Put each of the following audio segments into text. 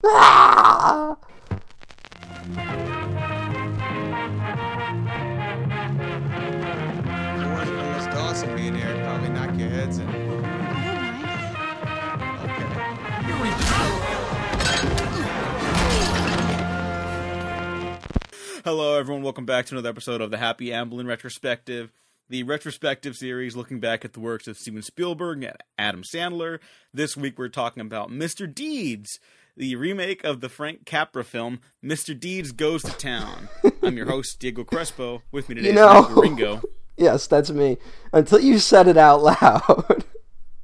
Here, probably knock your heads in. Okay. Hello, everyone. Welcome back to another episode of the Happy Amblin Retrospective, the retrospective series looking back at the works of Steven Spielberg and Adam Sandler. This week, we're talking about Mr. Deeds, the remake of the Frank Capra film Mr. Deeds Goes to Town. I'm your host, Diego Crespo. With me today You is know- Michael Ringo. Yes, that's me. Until you said it out loud.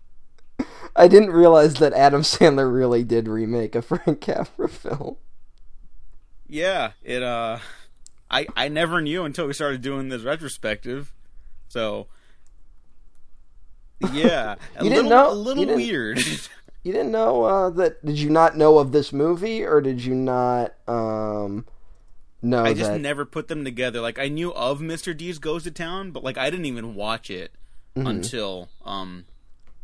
I didn't realize that Adam Sandler really did remake a Frank Capra film. Yeah, it. uh I I never knew until we started doing this retrospective. So. Yeah, a You little, didn't know? a little weird. You didn't know uh, that? Did you not know of this movie, or did you not um, know I just that? never put them together. Like I knew of Mr. Deeds Goes to Town, but like I didn't even watch it Mm-hmm. until um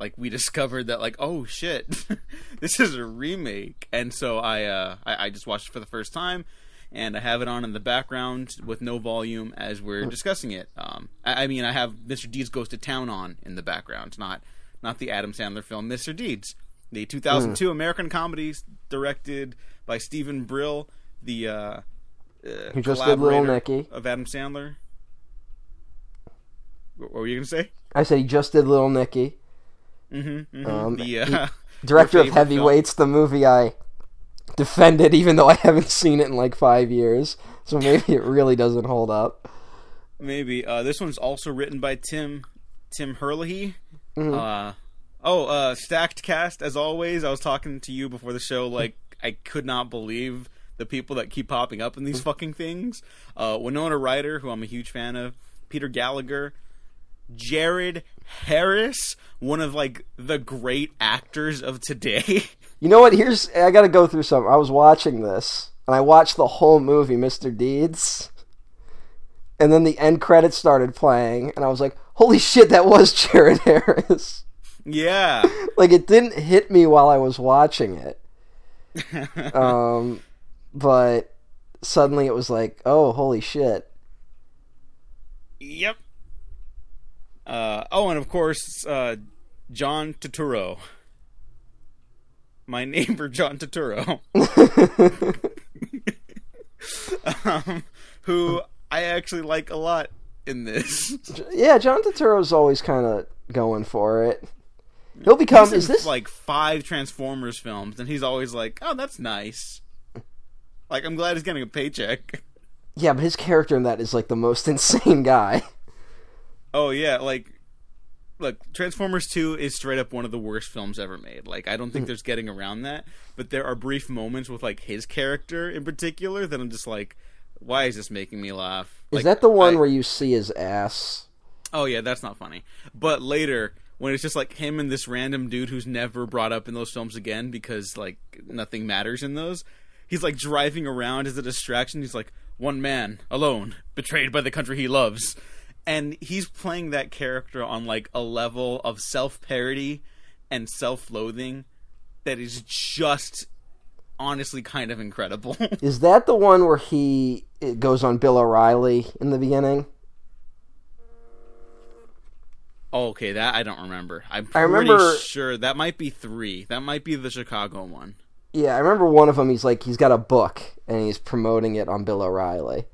like we discovered that like oh shit this is a remake and so I uh I, I just watched it for the first time and I have it on in the background with no volume as we're Mm. discussing it. Um I, I mean I have Mr. Deeds Goes to Town on in the background, not not the Adam Sandler film Mr. Deeds. The 2002 Mm. American comedy directed by Steven Brill, the uh, uh, Who just did Little Nicky. of Adam Sandler. What were you gonna say? I said he just did Little Nicky. Mm-hmm. Um, the uh, Director of Heavyweights, the movie I defended, even though I haven't seen it in like five years. So maybe it really doesn't hold up. maybe uh, this one's also written by Tim Tim Herlihy. Mm-hmm. Uh, oh, uh, stacked cast as always. I was talking to you before the show. Like I could not believe the people that keep popping up in these fucking things. Uh, Winona Ryder, who I'm a huge fan of. Peter Gallagher. Jared Harris, one of like the great actors of today. You know what? Here's I got to go through something. I was watching this, and I watched the whole movie, Mr. Deeds, and then the end credits started playing, and I was like, "Holy shit, that was Jared Harris!" Yeah. like it didn't hit me while I was watching it, um, but suddenly it was like, "Oh, holy shit!" Yep. Uh, oh, and of course, uh, John Turturro. My neighbor, John Turturro. um, who I actually like a lot in this. Yeah, John Turturro's always kind of going for it. He'll become. Is this like five Transformers films, and he's always like, "Oh, that's nice." Like, I'm glad he's getting a paycheck. Yeah, but his character in that is like the most insane guy. Oh yeah, like look, Transformers 2 is straight up one of the worst films ever made. Like I don't think mm. there's getting around that, but there are brief moments with like his character in particular that I'm just like why is this making me laugh? Is Like, that the one I- where you see his ass? Oh yeah, that's not funny. But later when it's just like him and this random dude who's never brought up in those films again because like nothing matters in those. He's like driving around as a distraction. He's like one man alone, betrayed by the country he loves. And he's playing that character on like a level of self-parody and self-loathing that is just honestly kind of incredible. Is that the one where he goes on Bill O'Reilly in the beginning? Oh, okay, that I don't remember. I'm I pretty remember- sure that might be 3. That might be the Chicago one. Yeah, I remember one of them. He's like, he's got a book and he's promoting it on Bill O'Reilly,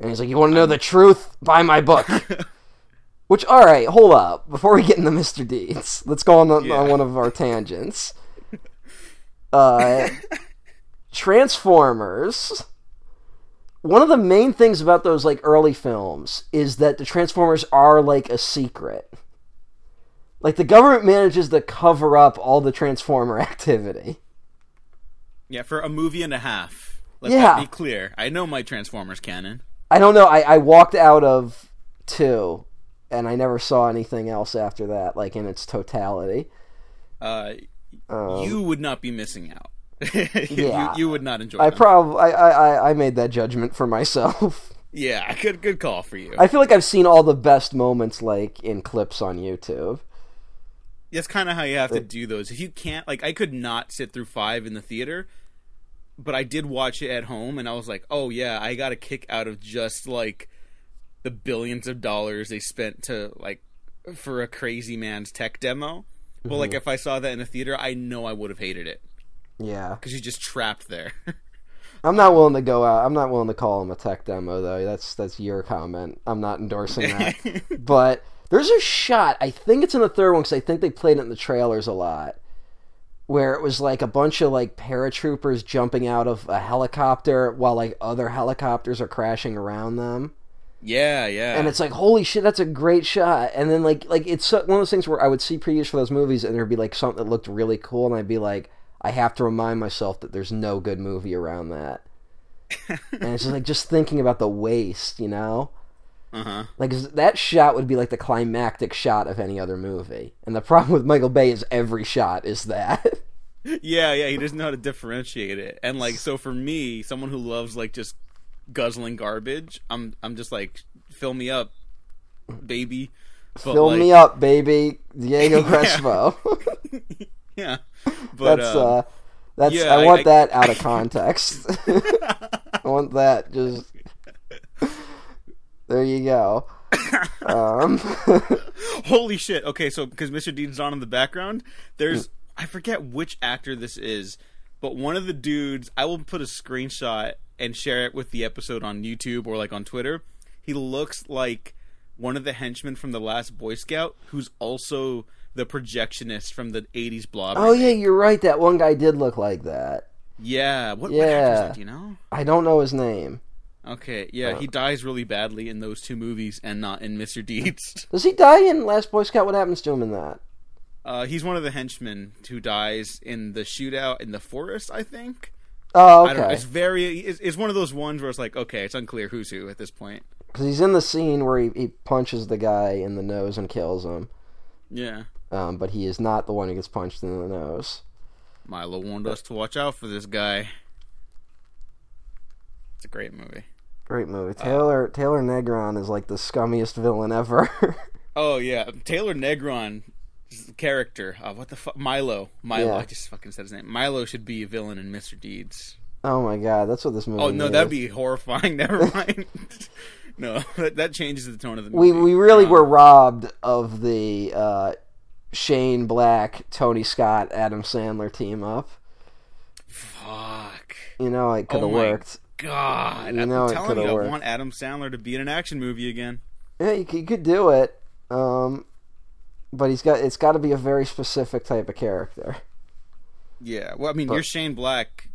and he's like, "You want to know the truth? Buy my book." Which, all right, hold up. Before we get into Mr. Deeds, let's go on, the, Yeah. on one of our tangents. Uh, Transformers. One of the main things about those like early films is that the Transformers are like a secret. Like the government manages to cover up all the Transformer activity. Yeah, for a movie and a half. Let Yeah. be clear. I know my Transformers canon. I don't know. I, I walked out of two, and I never saw anything else after that, like in its totality. Uh, Um, you would not be missing out. Yeah. you, you would not enjoy I probably I, I I- made that judgment for myself. yeah, good good call for you. I feel like I've seen all the best moments like in clips on YouTube. That's kind of how you have to do those. If you can't, like, I could not sit through five in the theater but I did watch it at home, and I was like, oh yeah, I got a kick out of just like the billions of dollars they spent to like for a crazy man's tech demo. But like mm-hmm. if I saw that in a theater, I know I would have hated it Yeah. because you're just trapped there. I'm not willing to go out. I'm not willing to call him a tech demo though. That's that's your comment. I'm not endorsing that. but there's a shot. I think it's in the third one because I think they played it in the trailers a lot, where it was like a bunch of like paratroopers jumping out of a helicopter while like other helicopters are crashing around them. yeah, yeah. and it's like holy shit that's a great shot and then like like it's one of those things where i would see previews for those movies and there'd be like something that looked really cool and i'd be like i have to remind myself that there's no good movie around that. And it's just like just thinking about the waste you know? Uh huh. like that shot would be like the climactic shot of any other movie. And the problem with michael bay is every shot is that. Yeah, yeah. He doesn't know how to differentiate it, and like so for me, someone who loves like just guzzling garbage, I'm I'm just like fill me up, baby. But, fill like, me up baby. Diego crespo Yeah, but that's um, uh that's yeah, I I- want I- that out of context. I want that just there you go. Um, Holy shit. Okay, so because Mr. Deeds on in the background, there's I forget which actor this is, but one of the dudes, I will put a screenshot and share it with the episode on YouTube or like on Twitter. He looks like one of the henchmen from the last Boy Scout who's also the projectionist from the 80s blob. oh yeah, you're right. That one guy did look like that. Yeah, what, what Yeah. is that, do you know? I don't know his name. Okay, yeah, he dies really badly in those two movies and not in Mr. Deeds. Does he die in Last Boy Scout? What happens to him in that? Uh, he's one of the henchmen who dies in the shootout in the forest, I think. Oh, I don't okay. It's very. It's, it's one of those ones where it's like, okay, it's unclear who's who at this point. Because he's in the scene where he, he punches the guy in the nose and kills him. Yeah, Um, but he is not the one who gets punched in the nose. Milo warned us to watch out for this guy. It's a great movie. Great movie. Taylor Taylor Negron is like the scummiest villain ever. Oh yeah, Taylor Negron character. Uh, what the fuck, Milo? Milo. Yeah. I just fucking said his name. Milo should be a villain in Mr. Deeds. oh my god, that's what this movie. Oh no, is. that'd be horrifying. Never mind. no, that, that changes the tone of the movie. we we really Um, were robbed of the uh, Shane Black, Tony Scott, Adam Sandler team up. Fuck. You know, it could have Oh worked. God, You I'm telling you, worked. I want Adam Sandler to be in an action movie again. Yeah, you, c- you could do it. Um, but he's got it's got to be a very specific type of character. Yeah, well, I mean, But- your Shane Black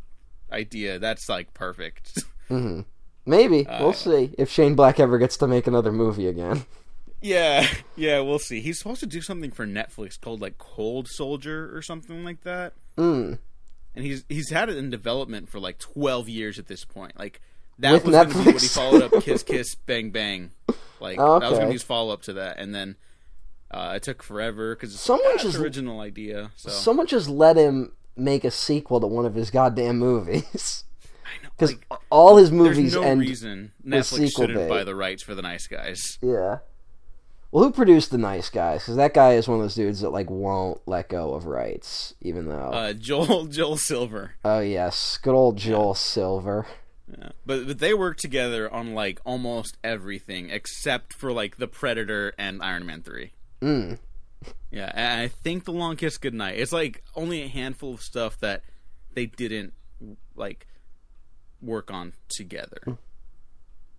idea, that's like perfect. hmm Maybe Uh, we'll see if Shane Black ever gets to make another movie again. yeah, yeah, we'll see. He's supposed to do something for Netflix called like Cold Soldier or something like that. Mm. And he's he's had it in development for like 12 years at this point. Like that With was going to be what he followed up Kiss Kiss Bang Bang. Like Oh, that was to be his follow up to that and then uh, it took forever cuz it's Someone just- original idea. So Someone just let him make a sequel to one of his goddamn movies. Because like, all his movies. there's no end. reason with Netflix sequel shouldn't bait. buy the rights for the nice guys. Yeah. Well, who produced the Nice Guys? Because that guy is one of those dudes that like won't let go of rights, even though. Uh, Joel Joel Silver. oh yes, good old Joel Silver. Yeah. But but they work together on like almost everything except for like the Predator and Iron Man three. Mm. Yeah, and I think the Long Kiss Goodnight. It's like only a handful of stuff that they didn't like work on together.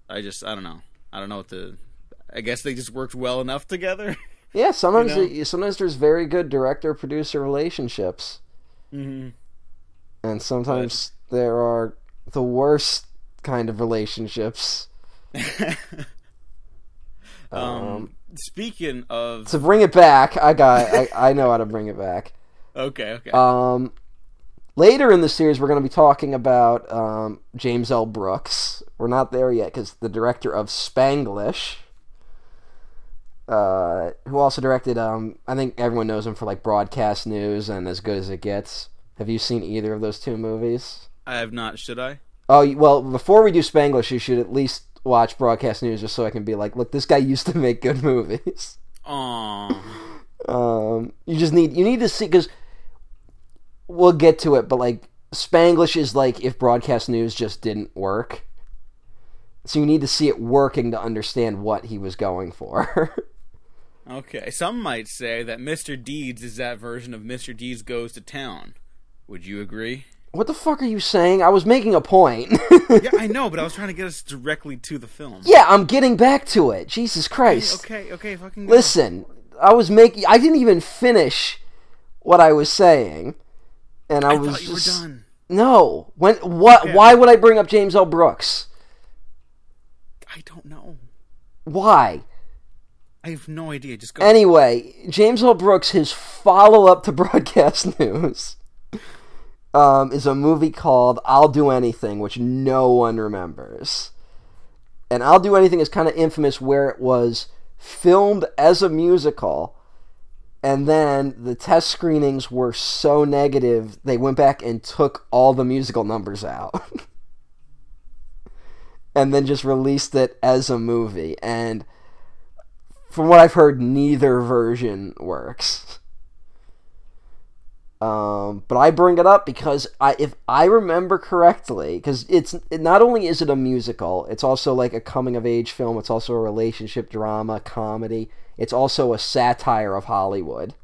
I just I don't know. I don't know what the. I guess they just worked well enough together. Yeah, sometimes You it- sometimes there's very good director producer relationships, mm-hmm. and sometimes there are the worst kind of relationships. um, speaking of To bring it back, I got I, I know how to bring it back. okay, okay. Um, later in the series, we're going to be talking about um, James L. Brooks. We're not there yet because the director of Spanglish, uh, who also directed, um, I think everyone knows him for like Broadcast News and As Good as It Gets. Have you seen either of those two movies? I have not. Should I? Oh well, before we do Spanglish, you should at least watch Broadcast News just so I can be like, look, this guy used to make good movies. Oh, Um, you just need you need to see because we'll get to it, but like Spanglish is like if broadcast news just didn't work. So you need to see it working to understand what he was going for. Okay, some might say that Mr. Deeds is that version of Mr. Deeds Goes to Town. Would you agree? what the fuck are you saying? I was making a point. yeah, I know, but I was trying to get us directly to the film. yeah, I'm getting back to it. Jesus Christ. Okay, okay, fucking go. Listen, I was making. I didn't even finish what I was saying, and I, I was thought you were just done. no. When what? Okay. Why would I bring up James L. Brooks? I don't know. Why? I have no idea. Just go. Anyway, James L. Brooks, his follow up to Broadcast News, um, is a movie called I'll Do Anything, which no one remembers. And I'll Do Anything is kind of infamous where it was filmed as a musical, and then the test screenings were so negative, they went back and took all the musical numbers out. and then just released it as a movie. And from what I've heard, neither version works. Um, but I bring it up because I, if I remember correctly, because it's it, not only is it a musical, it's also like a coming of age film. It's also a relationship drama, comedy. It's also a satire of Hollywood,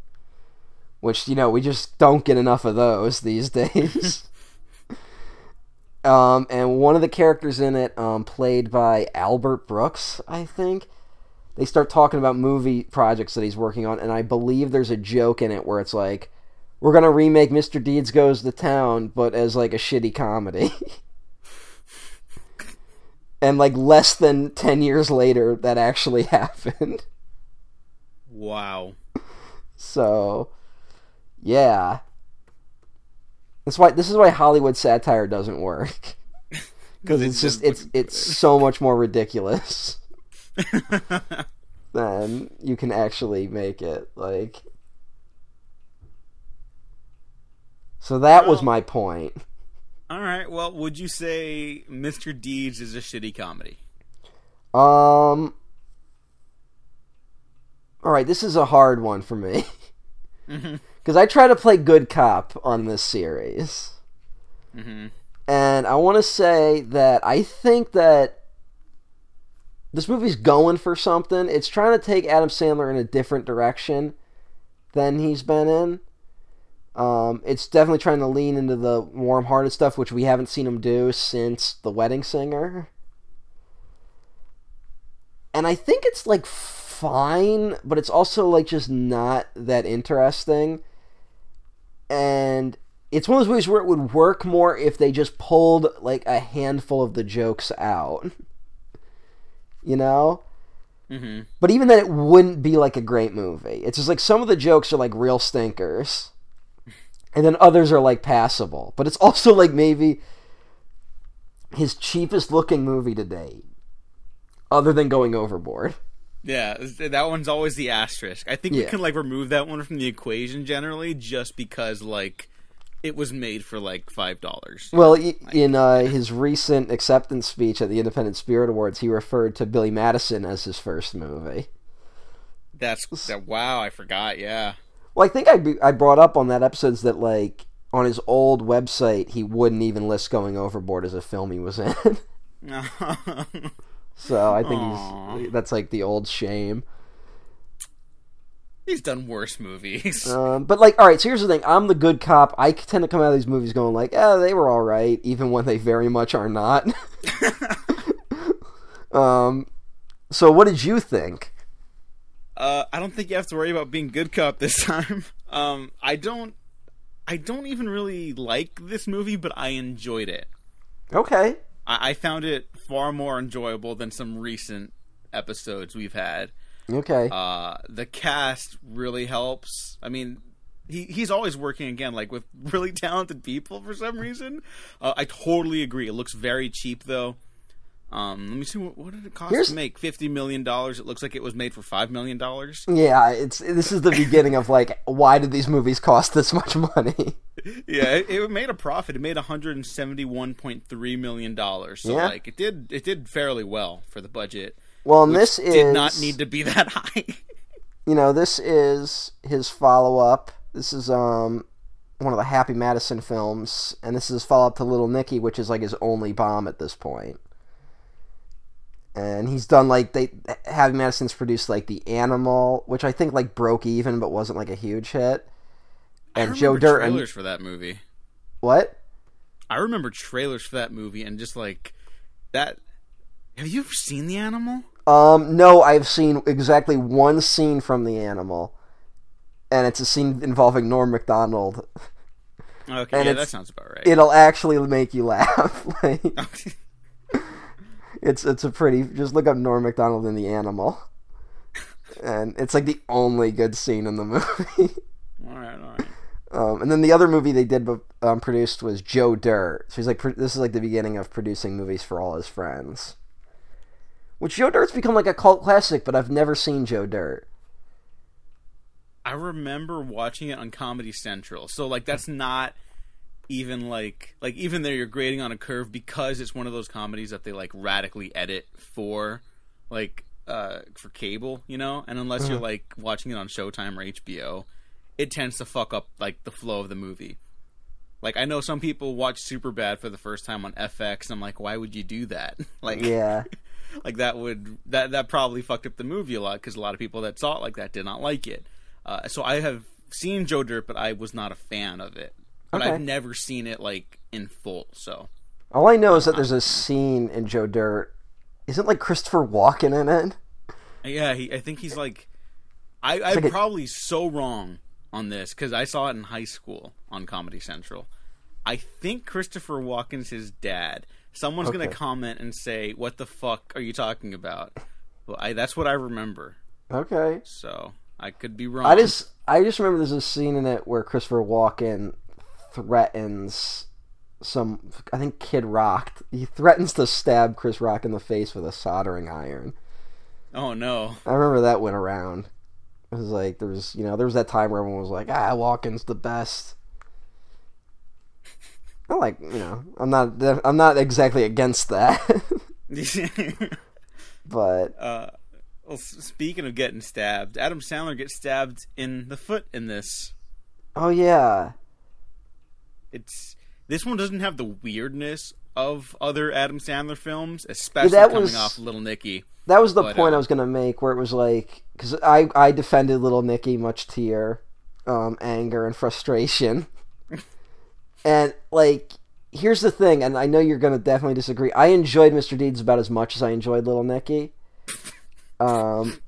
which you know we just don't get enough of those these days. um, and one of the characters in it, um, played by Albert Brooks, I think they start talking about movie projects that he's working on, and I believe there's a joke in it where it's like, "We're gonna remake Mr. Deeds Goes to Town, but as like a shitty comedy." and like less than ten years later, that actually happened. Wow. So, yeah, that's why this is why Hollywood satire doesn't work because it's just it's it's so much more ridiculous than you can actually make it. Like, so that was my point. All right. Well, would you say Mr. Deeds is a shitty comedy? Um. All right, this is a hard one for me Mm-hmm. because I try to play good cop on this series. Mm-hmm. And I want to say that I think that this movie's going for something. It's trying to take Adam Sandler in a different direction than he's been in. Um, it's definitely trying to lean into the warm-hearted stuff, which we haven't seen him do since The Wedding Singer. And I think it's like fine, but it's also like just not that interesting. And it's one of those movies where it would work more if they just pulled like a handful of the jokes out. You know? Mm-hmm. But even then, it wouldn't be like a great movie. It's just like some of the jokes are like real stinkers, and then others are like passable. But it's also like maybe his cheapest looking movie to date, other than Going Overboard. Yeah, that one's always the asterisk. I think we can like remove that one from the equation generally, just because like it was made for like five dollars. Well, i- in uh, his recent acceptance speech at the Independent Spirit Awards, he referred to Billy Madison as his first movie. That's that. Wow, I forgot. Yeah. Well, I think I, be- I brought up on that episodes that like on his old website he wouldn't even list Going Overboard as a film he was in. so I think he's that's like the old shame. He's done worse movies. Um, but like, all right. So here's the thing: I'm the good cop. I tend to come out of these movies going like, "Yeah, they were all right," even when they very much are not. um, so what did you think? Uh, I don't think you have to worry about being good cop this time. Um, I don't. I don't even really like this movie, but I enjoyed it. Okay. I, I found it far more enjoyable than some recent episodes we've had. Okay. Uh, the cast really helps. I mean, he he's always working again like with really talented people for some reason. Uh, I totally agree. It looks very cheap though. Um, let me see what, what did it cost Here's- to make? Fifty million dollars. It looks like it was made for five million dollars. yeah, it's this is the beginning of like, why did these movies cost this much money? yeah, it, it made a profit. It made one hundred and seventy-one point three million dollars. So Yeah. like it did it did fairly well for the budget. Well, and this is Did not need to be that high. you know, this is his follow up. This is um one of the Happy Madison films, and this is his follow up to Little Nicky, which is like his only bomb at this point. And he's done like they Happy Madison's produced like The Animal, which I think like broke even but wasn't like a huge hit. And Joe Dirt trailers for that movie. what? I remember trailers for that movie and just like that. Have you ever seen The Animal? Um, no, I've seen exactly one scene from The Animal, and it's a scene involving Norm Macdonald. Okay, And yeah, that sounds about right. It'll actually make you laugh. like, it's it's a pretty. Just look up Norm Macdonald in The Animal, and it's like the only good scene in the movie. all right, all right. Um, and then the other movie they did um, produced was Joe Dirt. So he's like, this is like the beginning of producing movies for all his friends. Which Joe Dirt's become like a cult classic, but I've never seen Joe Dirt. I remember watching it on Comedy Central. So like that's not even like like even there you're grading on a curve because it's one of those comedies that they like radically edit for like uh for cable, you know? And unless you're like watching it on Showtime or HBO, it tends to fuck up like the flow of the movie. Like I know some people watch Superbad for the first time on FX and I'm like, why would you do that? like Yeah. like that would that that probably fucked up the movie a lot because a lot of people that saw it like that did not like it. Uh, so I have seen Joe Dirt, but I was not a fan of it. But Okay. I've never seen it like in full. So All I know is that uh, there's a scene in Joe Dirt. Isn't like Christopher Walken in it? yeah, he, I think he's like, I, I'm like a- probably so wrong on this because I saw it in high school on Comedy Central. I think Christopher Walken's his dad. Someone's gonna comment and say, "What the fuck are you talking about?" Well, I, that's what I remember. Okay. So I could be wrong. I just I just remember there's a scene in it where Christopher Walken threatens some I think Kid Rock. He threatens to stab Chris Rock in the face with a soldering iron. Oh no. I remember that went around. It was like there was you know there was that time where everyone was like ah Walken's the best. I like you know I'm not I'm not exactly against that, but uh, well, speaking of getting stabbed, Adam Sandler gets stabbed in the foot in this. oh yeah It's this one doesn't have the weirdness of other Adam Sandler films, especially that coming was- off Little Nicky. That was the But, point uh, I was gonna make, where it was like, because I I defended Little Nicky much to your um, anger and frustration, and like, here's the thing, and I know you're gonna definitely disagree. I enjoyed Mr. Deeds about as much as I enjoyed Little Nicky. Um,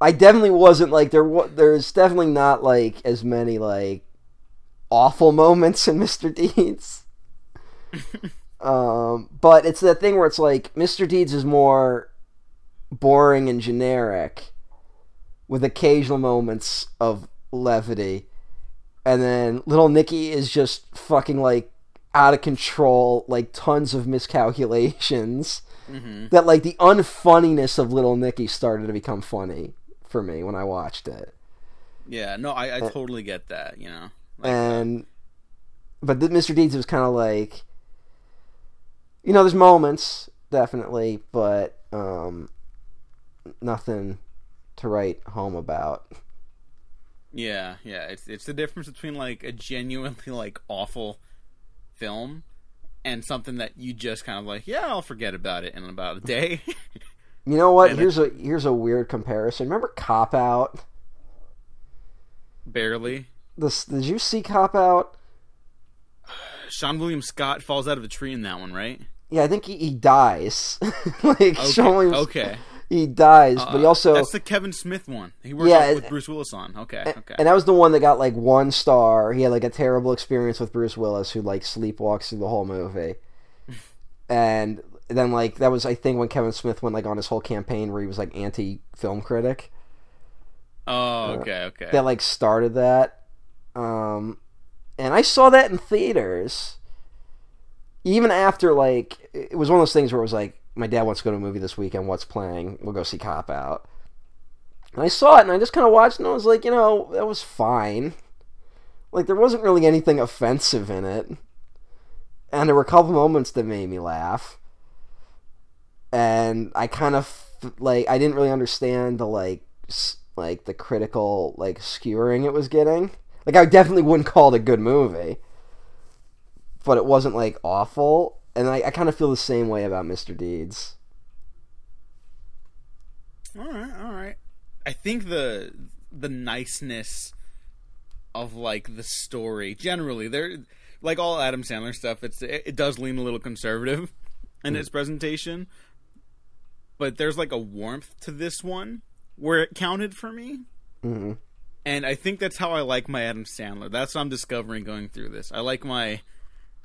I definitely wasn't like there. There's definitely not like as many like awful moments in Mr. Deeds. Um, but it's that thing where it's like Mr. Deeds is more boring and generic with occasional moments of levity. And then Little Nicky is just fucking like out of control, like tons of miscalculations. hmm That like the unfunniness of Little Nicky started to become funny for me when I watched it. Yeah, no, I, I totally get that. You know, like, uh, and but the, Mr. Deeds was kind of like, you know, there's moments definitely, but um, nothing to write home about. yeah, yeah. It's it's the difference between like a genuinely like awful film and something that you just kind of like, yeah, I'll forget about it in about a day. You know what? And Here's a here's a weird comparison. Remember Cop Out? Barely. This did you see Cop Out? Seann William Scott falls out of a tree in that one, right? Yeah, I think he, he dies. like Okay. Seann Williams- okay. he dies, but he Uh, also that's the Kevin Smith one. He works Yeah, with Bruce Willis on. Okay, okay. And that was the one that got like one star. He had like a terrible experience with Bruce Willis, who like sleepwalks through the whole movie. and then like that was I think when Kevin Smith went like on his whole campaign where he was like anti film critic. oh, okay, okay. That like started that. Um, and I saw that in theaters. Even after like it was one of those things where it was like my dad wants to go to a movie this weekend. What's playing? We'll go see Cop Out. And I saw it and I just kind of watched and I was like, you know, that was fine. Like there wasn't really anything offensive in it. And there were a couple moments that made me laugh. And I kind of like I didn't really understand the like like the critical like skewering it was getting. Like I definitely wouldn't call it a good movie, but it wasn't like awful. And I, I kind of feel the same way about Mr. Deeds. All right, all right. I think the the niceness of like the story generally there like all Adam Sandler stuff it's it, it does lean a little conservative in its presentation but there's like a warmth to this one where it counted for me hmm and I think that's how I like my Adam Sandler that's what I'm discovering going through this I like my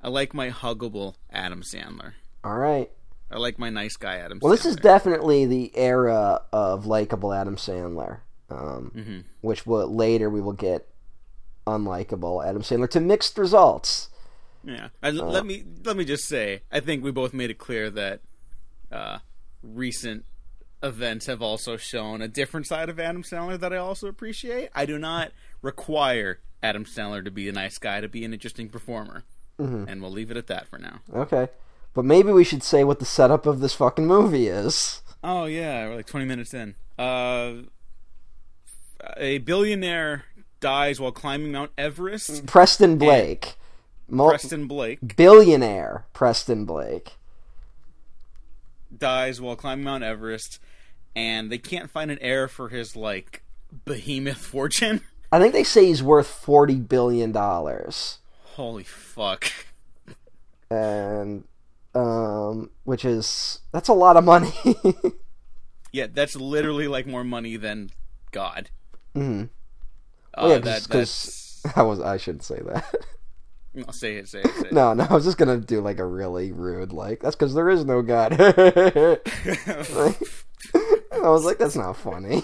I like my huggable Adam Sandler All right. I like my nice guy Adam Well, this is definitely the era of likable Adam Sandler, um, Mhm. which will later we will get unlikable Adam Sandler to mixed results. Yeah, and l- let me let me just say, I think we both made it clear that uh, recent events have also shown a different side of Adam Sandler that I also appreciate. I do not require Adam Sandler to be a nice guy to be an interesting performer, and we'll leave it at that for now. Okay, but maybe we should say what the setup of this fucking movie is. Oh yeah, we're like twenty minutes in. Uh, a billionaire dies while climbing Mount Everest. Preston Blake, Mul- Preston Blake billionaire Preston Blake. dies while climbing Mount Everest, and they can't find an heir for his like behemoth fortune. I think they say he's worth forty billion dollars, Holy fuck! and um, which is that's a lot of money. Yeah, that's literally like more money than God. Uh, Well, yeah, that, because that's I was I shouldn't say that. no, say it, say it, say it. no, no, I was just gonna do like a really rude like that's because there is no God. Like, I was like, that's not funny.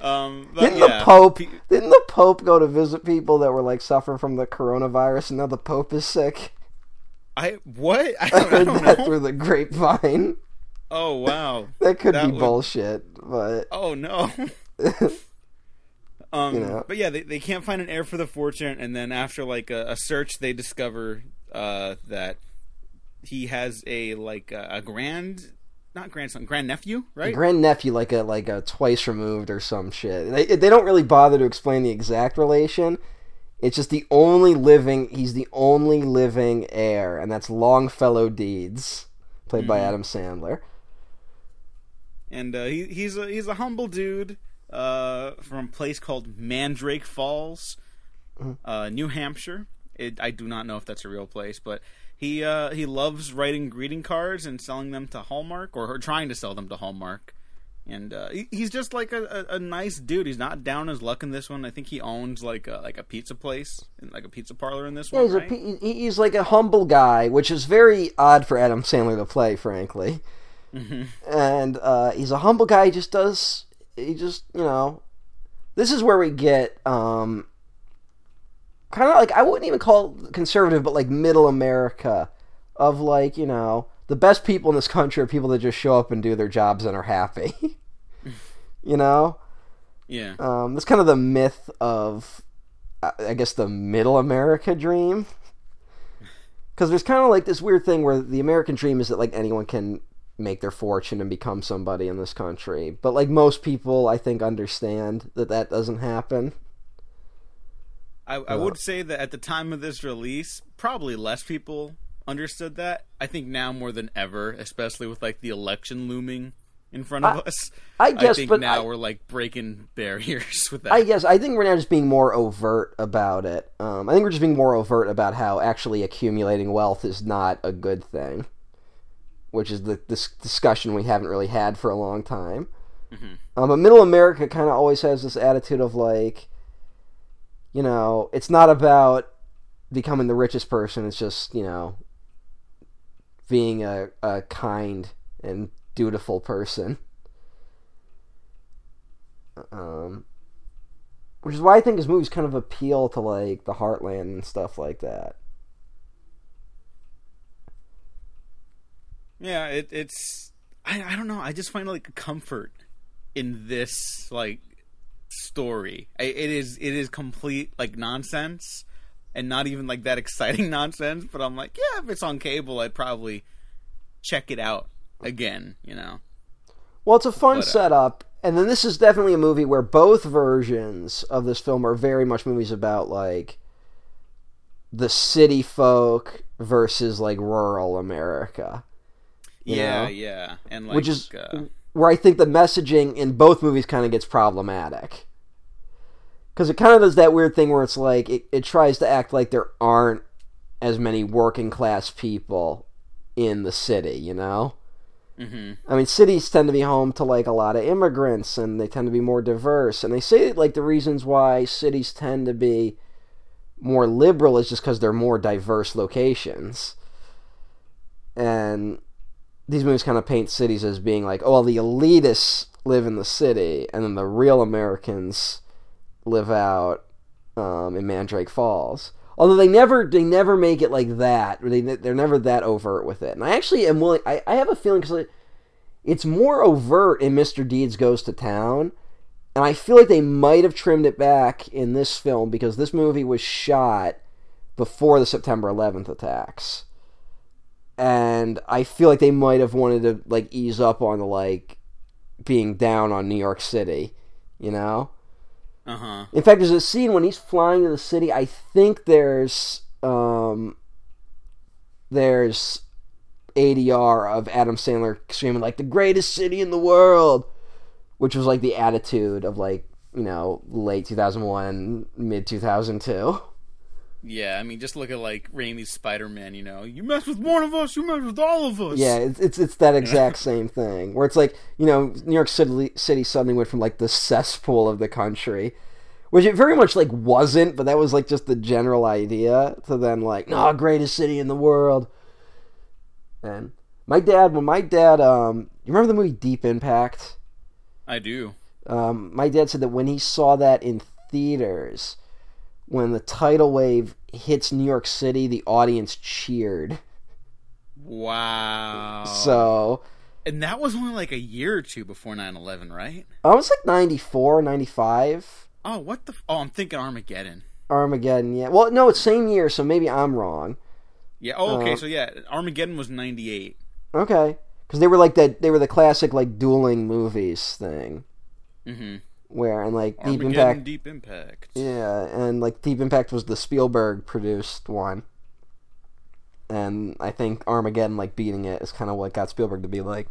um, but Didn't yeah, the Pope? Didn't the Pope go to visit people that were like suffering from the coronavirus, and now the Pope is sick? I what? I don't, I heard that know. through the grapevine. Oh wow. That could That be would- bullshit, but Oh no. Um, You know. but yeah, they, they can't find an heir for the fortune, and then after like a, a search, they discover uh, that he has a like a, a grand, not grandson, grand nephew, right? grand nephew, like a like a twice removed or some shit. They they don't really bother to explain the exact relation. It's just the only living. He's the only living heir, and that's Longfellow Deeds, played by Mhm. Adam Sandler. and uh, he, he's a he's a humble dude uh, from a place called Mandrake Falls, Mm-hmm. uh, New Hampshire. It, I do not know if that's a real place, but he uh, he loves writing greeting cards and selling them to Hallmark or, or trying to sell them to Hallmark. And uh, he, he's just like a, a, a nice dude. He's not down his luck in this one. I think he owns like a like a pizza place, like a pizza parlor in this Yeah, one. he's right? he- he's like a humble guy, which is very odd for Adam Sandler to play, frankly. Mm-hmm. And uh, he's a humble guy. He just does. He just you know. This is where we get um. Kind of like I wouldn't even call it conservative, but like middle America, of like you know the best people in this country are people that just show up and do their jobs and are happy. you know. yeah. Um, that's kind of the myth of, I I guess, the middle America dream. Because there's kind of like this weird thing where the American dream is that like anyone can make their fortune and become somebody in this country, but like most people, I think, understand that that doesn't happen. I, I would say that at the time of this release, probably less people understood that. I think now more than ever, especially with like the election looming in front of us. I guess, think but now I- we're like breaking barriers with that. I guess I think we're now just being more overt about it. Um, I think we're just being more overt about how actually accumulating wealth is not a good thing, which is the this discussion we haven't really had for a long time. Um, but Middle America kind of always has this attitude of like, you know, it's not about becoming the richest person. It's just you know, being a, a kind and dutiful person. Um, which is why I think his movies kind of appeal to like the heartland and stuff like that. yeah, it, it's I, I don't know. I just find like comfort in this like story. It is it is complete like nonsense and not even like that exciting nonsense. But I'm like, yeah, if it's on cable, I'd probably check it out again. You know. Well, it's a fun But, uh, setup, and then this is definitely a movie where both versions of this film are very much movies about like the city folk versus like rural America. yeah, know? yeah, and like which is uh, where I think the messaging in both movies kind of gets problematic. Because it kind of does that weird thing where it's like it, it tries to act like there aren't as many working class people in the city, you know? mhm. I mean, cities tend to be home to like a lot of immigrants and they tend to be more diverse. And they say like the reasons why cities tend to be more liberal is just because they're more diverse locations. And these movies kind of paint cities as being like, oh, well, the elitists live in the city and then the real Americans live out um, in Mandrake Falls. Although they never they never make it like that. They they're never that overt with it. And I actually am willing. I, I have a feeling because it's more overt in Mr. Deeds Goes to Town, and I feel like they might have trimmed it back in this film because this movie was shot before the September 11th attacks, and I feel like they might have wanted to like ease up on the like being down on New York City, you know. uh huh. In fact, there's a scene when he's flying to the city. I think there's um, there's ADR of Adam Sandler screaming like the greatest city in the world, which was like the attitude of like you know late 2001, mid 2002. Yeah, I mean, just look at like Raimi's Spider Man. You know, you mess with one of us, you mess with all of us. Yeah, it's, it's it's that exact same thing where it's like you know New York City City suddenly went from like the cesspool of the country, which it very much like wasn't, but that was like just the general idea. To then like no greatest city in the world. And my dad, when my dad, um, you remember the movie Deep Impact? I do. Um, my dad said that when he saw that in theaters, when the tidal wave hits New York City, the audience cheered. Wow. So and that was only like a year or two before 9-11, right? I was like 94, 95. Oh, what the? F- oh, I'm thinking Armageddon. Armageddon, yeah. Well, no, it's same year, so maybe I'm wrong. Yeah. Oh, okay. Uh, so yeah, Armageddon was 98. Okay, because they were like that. They were the classic like dueling movies thing, Mm-hmm. Where and like Deep Impact, Deep Impact. yeah, and like Deep Impact was the Spielberg produced one, and I think Armageddon like beating it is kind of what got Spielberg to be like,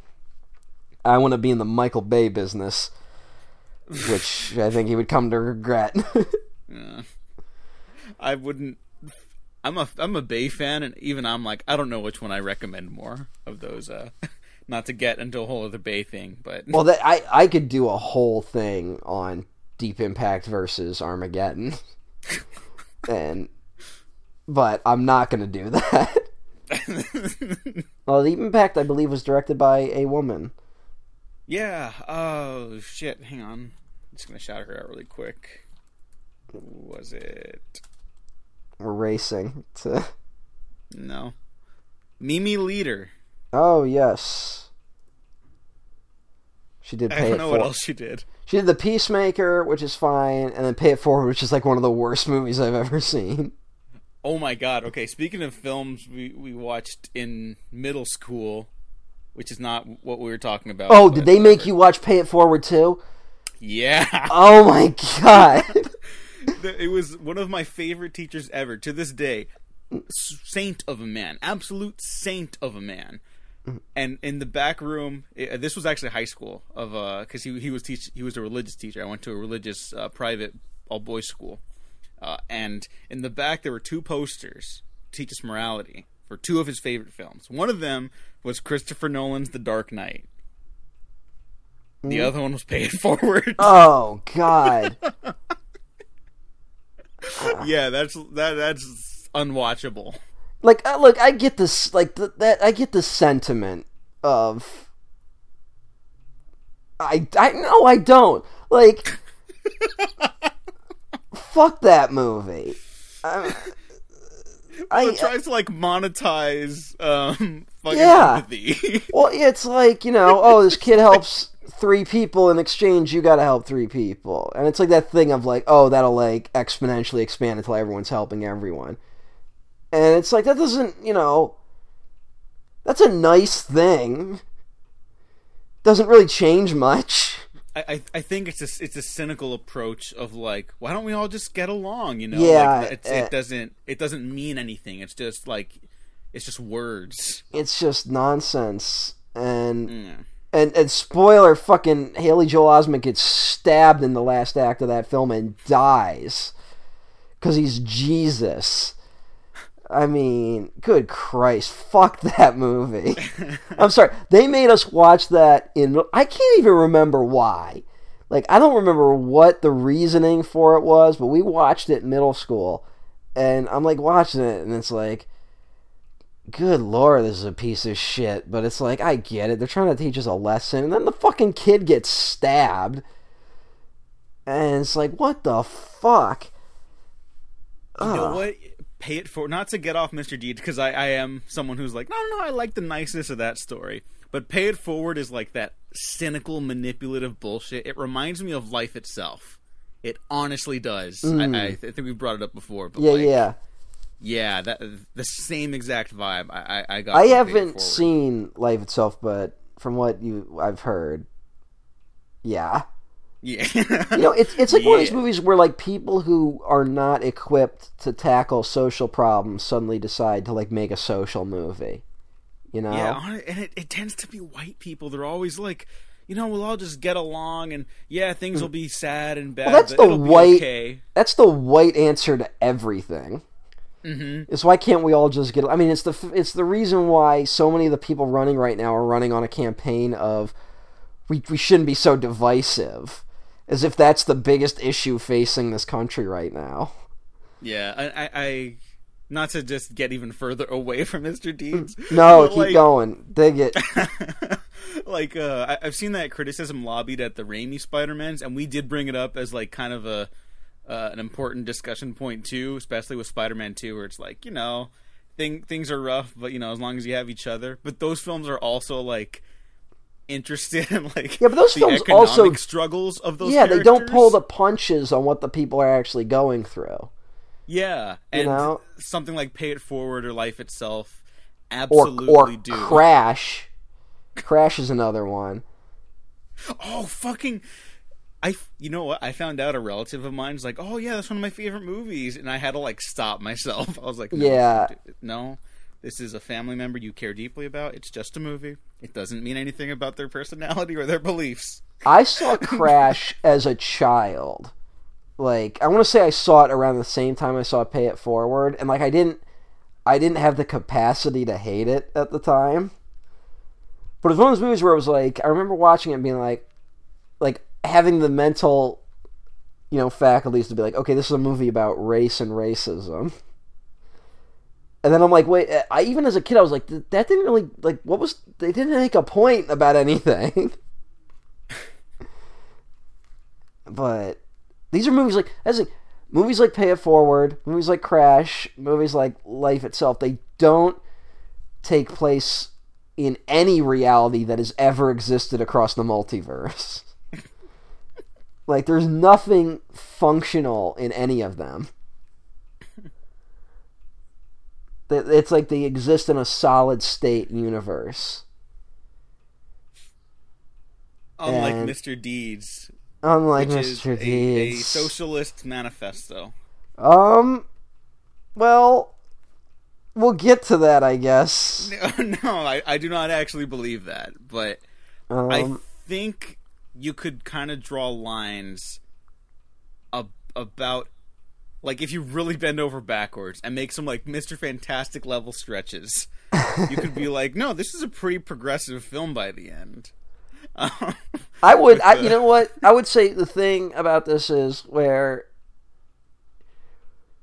I want to be in the Michael Bay business, which I think he would come to regret. Yeah. I wouldn't. I'm a I'm a Bay fan, and even I'm like I don't know which one I recommend more of those. Uh, not to get into a whole other Bay thing, but Well, that I I could do a whole thing on Deep Impact versus Armageddon, and but I'm not gonna do that. well, Deep Impact, I believe, was directed by a woman. yeah. Oh shit! Hang on. I'm just gonna shout her out really quick. Was it? We're racing to. No. Mimi Leder. Oh yes, she did I pay don't it know what forward. else she did. She did the Peacemaker, which is fine, and then Pay It Forward, which is like one of the worst movies I've ever seen. Oh my god. Okay, speaking of films we, we watched in middle school, which is not what we were talking about. Oh, did they make you watch Pay It Forward too? Yeah. Oh my god. it was one of my favorite teachers ever to this day. Saint of a man, absolute saint of a man. And in the back room, i this was actually high school of uh, because he he was teach he was a religious teacher. I went to a religious uh, private all boys school, uh, and in the back there were two posters to teach us morality for two of his favorite films. One of them was Christopher Nolan's The Dark Knight. The other one was Pay It Forward. Oh God. yeah, that's that that's unwatchable. Like, uh, look, I get this. Like the, that, I get the sentiment of. I I no, I don't like. fuck that movie. I, I it tries to like monetize um fucking Yeah. empathy. well, it's like you know, oh, this kid helps three people in exchange. You got to help three people, and it's like that thing of like, oh, that'll like exponentially expand until everyone's helping everyone, and it's like that doesn't, you know, that's a nice thing. doesn't really change much. I, I I think it's a it's a cynical approach of like why don't we all just get along you know Yeah, like, it's, uh, it doesn't it doesn't mean anything it's just like it's just words It's just nonsense. And yeah. and and spoiler, fucking Haley Joel Osment gets stabbed in the last act of that film and dies because he's Jesus. I mean, good Christ, fuck that movie. I'm sorry, they made us watch that in. I can't even remember why. Like, I don't remember what the reasoning for it was, but we watched it in middle school, and I'm like watching it, and it's like, good lord, this is a piece of shit. But it's like, I get it. They're trying to teach us a lesson, and then the fucking kid gets stabbed, and it's like, what the fuck? You know what? Pay it for not to get off Mr. Deeds because I, I am someone who's like, no, no, I like the niceness of that story. But pay it forward is like that cynical, manipulative bullshit. It reminds me of life itself. It honestly does. I, I, I think we brought it up before, but Mm. Yeah, like, yeah. yeah, that the same exact vibe. I, I, I got. I from Pay It haven't seen Life itself, but from what you I've heard, yeah. Yeah, You know, it's it's like one of these movies where like people who are not equipped to tackle social problems suddenly decide to like make a social movie. You know? Yeah, and it, it tends to be white people. They're always like, you know, we'll all just get along, and yeah, things will be sad and bad. Well, that's the white- Okay. That's the white answer to everything. Mm-hmm. Is why can't we all just get? I mean, it's the it's the reason why so many of the people running right now are running on a campaign of we we shouldn't be so divisive, as if that's the biggest issue facing this country right now. Yeah, I, I, I, not to just get even further away from Mr. Deeds. No, keep like, going, dig it. like, uh, I, I've seen that criticism lobbied at the Raimi Spider-Mans, and we did bring it up as like kind of a uh, an important discussion point too, especially with Spider-Man Two, where it's like, you know, thing things are rough, but you know, as long as you have each other. But those films are also like interested in like Yeah, but those the films economic also- struggles of those. yeah, they don't pull the punches on what the people are actually going through. Yeah, You and know? something like Pay It Forward or Life Itself absolutely or do. Crash. Crash is another one. oh, fucking! I, you know what? I found out a relative of mine's like, oh yeah, that's one of my favorite movies, and I had to like stop myself. I was like, no, Yeah. no, this is a family member you care deeply about. It's just a movie. It doesn't mean anything about their personality or their beliefs. I saw Crash as a child. Like I want to say I saw it around the same time I saw Pay It Forward, and like I didn't, I didn't have the capacity to hate it at the time. But it was one of those movies where it was like I remember watching it and being like, like having the mental, you know, faculties to be like, okay, this is a movie about race and racism. And then I'm like, wait, uh, I even as a kid I was like, that didn't really like what was they didn't make a point about anything. but these are movies like as like movies like Pay It Forward, movies like Crash, movies like Life itself. They don't take place in any reality that has ever existed across the multiverse. like there's nothing functional in any of them. That- It's like they exist in a solid state universe. Unlike And- Mr. Deeds, Unlike Mr. a, a socialist manifesto. Um, well, we'll get to that, I guess. No, no, I, I do not actually believe that, but Um, I think you could kind of draw lines ab- about like if you really bend over backwards and make some like Mr. Fantastic level stretches, you could be like, no, this is a pretty progressive film by the end. Um, I would, I, the- you know what? I would say the thing about this is where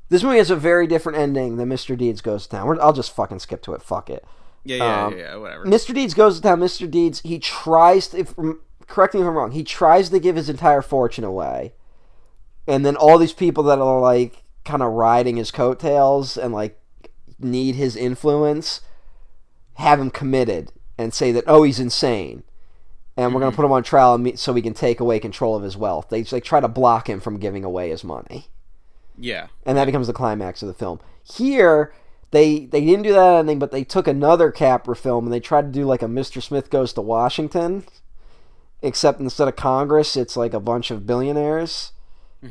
this movie has a very different ending than Mr. Deeds Goes to Town. We're, I'll just fucking skip to it. Fuck it. yeah, yeah, Um, yeah, yeah, whatever. Mr. Deeds goes to town. Mr. Deeds, he tries to, if, correct me if I'm wrong, he tries to give his entire fortune away. And then all these people that are like kind of riding his coattails and like need his influence have him committed and say that, oh, he's insane. And we're going to mm-hmm. put him on trial so we can take away control of his wealth. They like try to block him from giving away his money yeah, and that becomes the climax of the film. Here, they they didn't do that ending, but they took another Capra film and they tried to do like a Mr. Smith goes to Washington, except instead of Congress, it's like a bunch of billionaires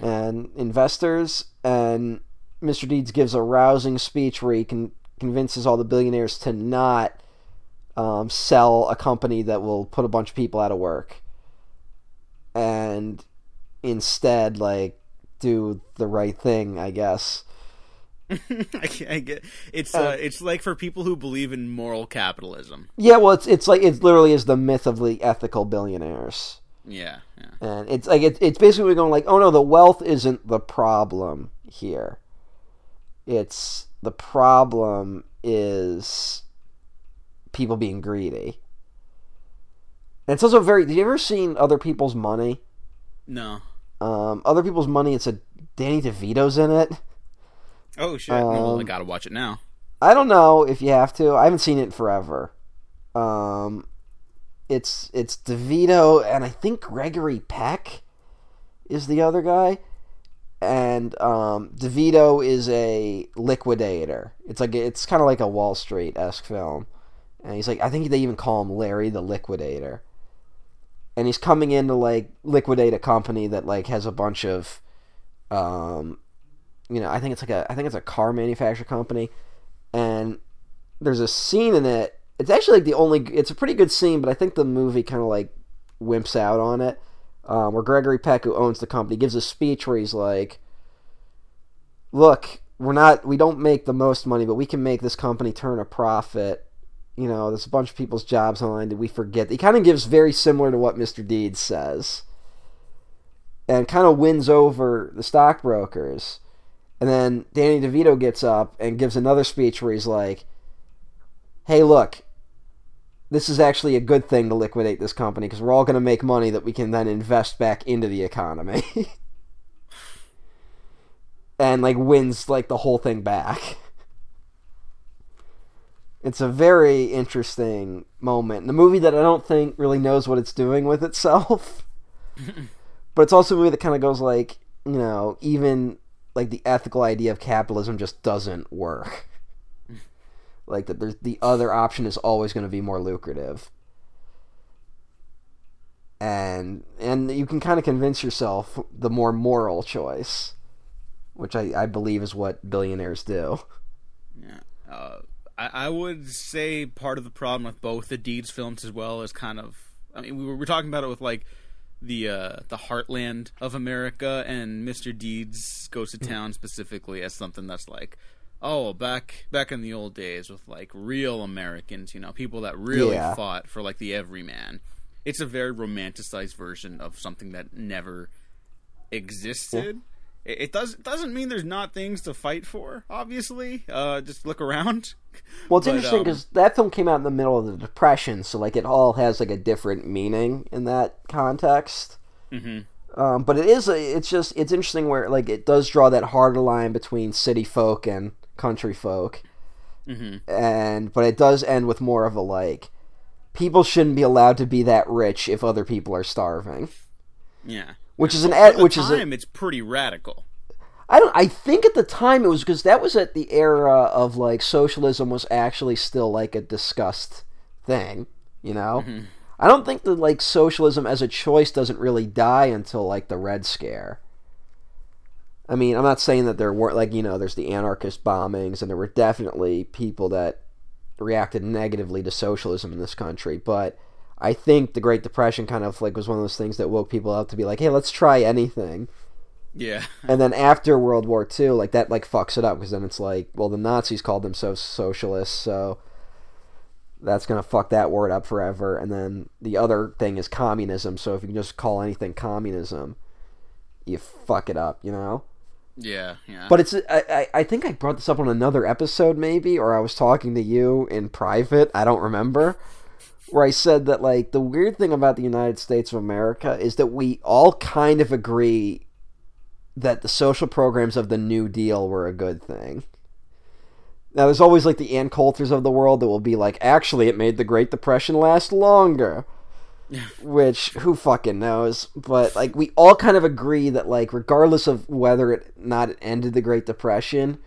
and investors. And Mr. Deeds gives a rousing speech where he can convinces all the billionaires to not um, sell a company that will put a bunch of people out of work, and instead, like, do the right thing, I guess. I, get- I get it's uh, it's like for people who believe in moral capitalism. Yeah, well, it's it's like it literally is the myth of the ethical billionaires. Yeah, yeah. and it's like it, it's basically going like oh no the wealth isn't the problem here it's the problem is people being greedy and it's also very have you ever seen other people's money No. um, other people's money it's a danny devito's in it Oh shit! no, well, I Um, gotta watch it now. I don't know if you have to. I haven't seen it in forever. Um, it's it's DeVito and I think Gregory Peck is the other guy, and um, DeVito is a liquidator. It's like it's kind of like a Wall Street esque film, and he's like I think they even call him Larry the Liquidator, and he's coming in to like liquidate a company that like has a bunch of, um, you know I think it's like a I think it's a car manufacturer company and there's a scene in it. It's actually like the only. It's a pretty good scene, but I think the movie kind of like wimps out on it. Um, where Gregory Peck, who owns the company, gives a speech where he's like, "Look, we're not. We don't make the most money, but we can make this company turn a profit. You know, there's a bunch of people's jobs on line. Did we forget?" He kind of gives very similar to what Mr. Deeds says, and kind of wins over the stockbrokers. And then Danny DeVito gets up and gives another speech where he's like, "Hey, look, this is actually a good thing to liquidate this company because we're all going to make money that we can then invest back into the economy." and like wins like the whole thing back. It's a very interesting moment. The movie that I don't think really knows what it's doing with itself. but it's also a movie that kind of goes like, you know, even like the ethical idea of capitalism just doesn't work. Like that there's the other option is always going to be more lucrative. And and you can kind of convince yourself the more moral choice, which I, I believe is what billionaires do. Yeah. Uh, I, I would say part of the problem with both the Deeds films as well is kind of. I mean, we were, we were talking about it with like the uh, the heartland of America, and Mr. Deeds goes to town specifically as something that's like, oh, back back in the old days with like real Americans, you know, people that really Yeah. fought for like the everyman. It's a very romanticized version of something that never existed. It, it does it doesn't mean there's not things to fight for. Obviously, uh, just look around. Well, it's But, interesting um, because that film came out in the middle of the Depression, so like it all has like a different meaning in that context. Mhm. Um, but it is a, it's just it's interesting where like it does draw that harder line between city folk and country folk, Mhm. and but it does end with more of a like people shouldn't be allowed to be that rich if other people are starving, Yeah. which is an the which is time, it's pretty radical. I don't. I think at the time it was because that was at the era of like socialism was actually still like a discussed thing. You know, I don't think that like socialism as a choice doesn't really die until like the Red Scare. I mean, I'm not saying that there weren't like you know there's the anarchist bombings and there were definitely people that reacted negatively to socialism in this country, but I think the Great Depression kind of like was one of those things that woke people up to be like, hey, let's try anything Yeah. and then after World War II, like that, like fucks it up because then it's like, well, the Nazis called themselves socialists, so that's gonna fuck that word up forever. And then the other thing is communism. So if you can just call anything communism, you fuck it up, you know. Yeah. Yeah. But it's, I, I, think I brought this up on another episode, maybe, or I was talking to you in private. I don't remember. Where I said that, like, the weird thing about the United States of America is that we all kind of agree that the social programs of the New Deal were a good thing. Now, there's always, like, the Ann Coulters of the world that will be like, actually, it made the Great Depression last longer which who fucking knows but like we all kind of agree that like regardless of whether it not it ended the great depression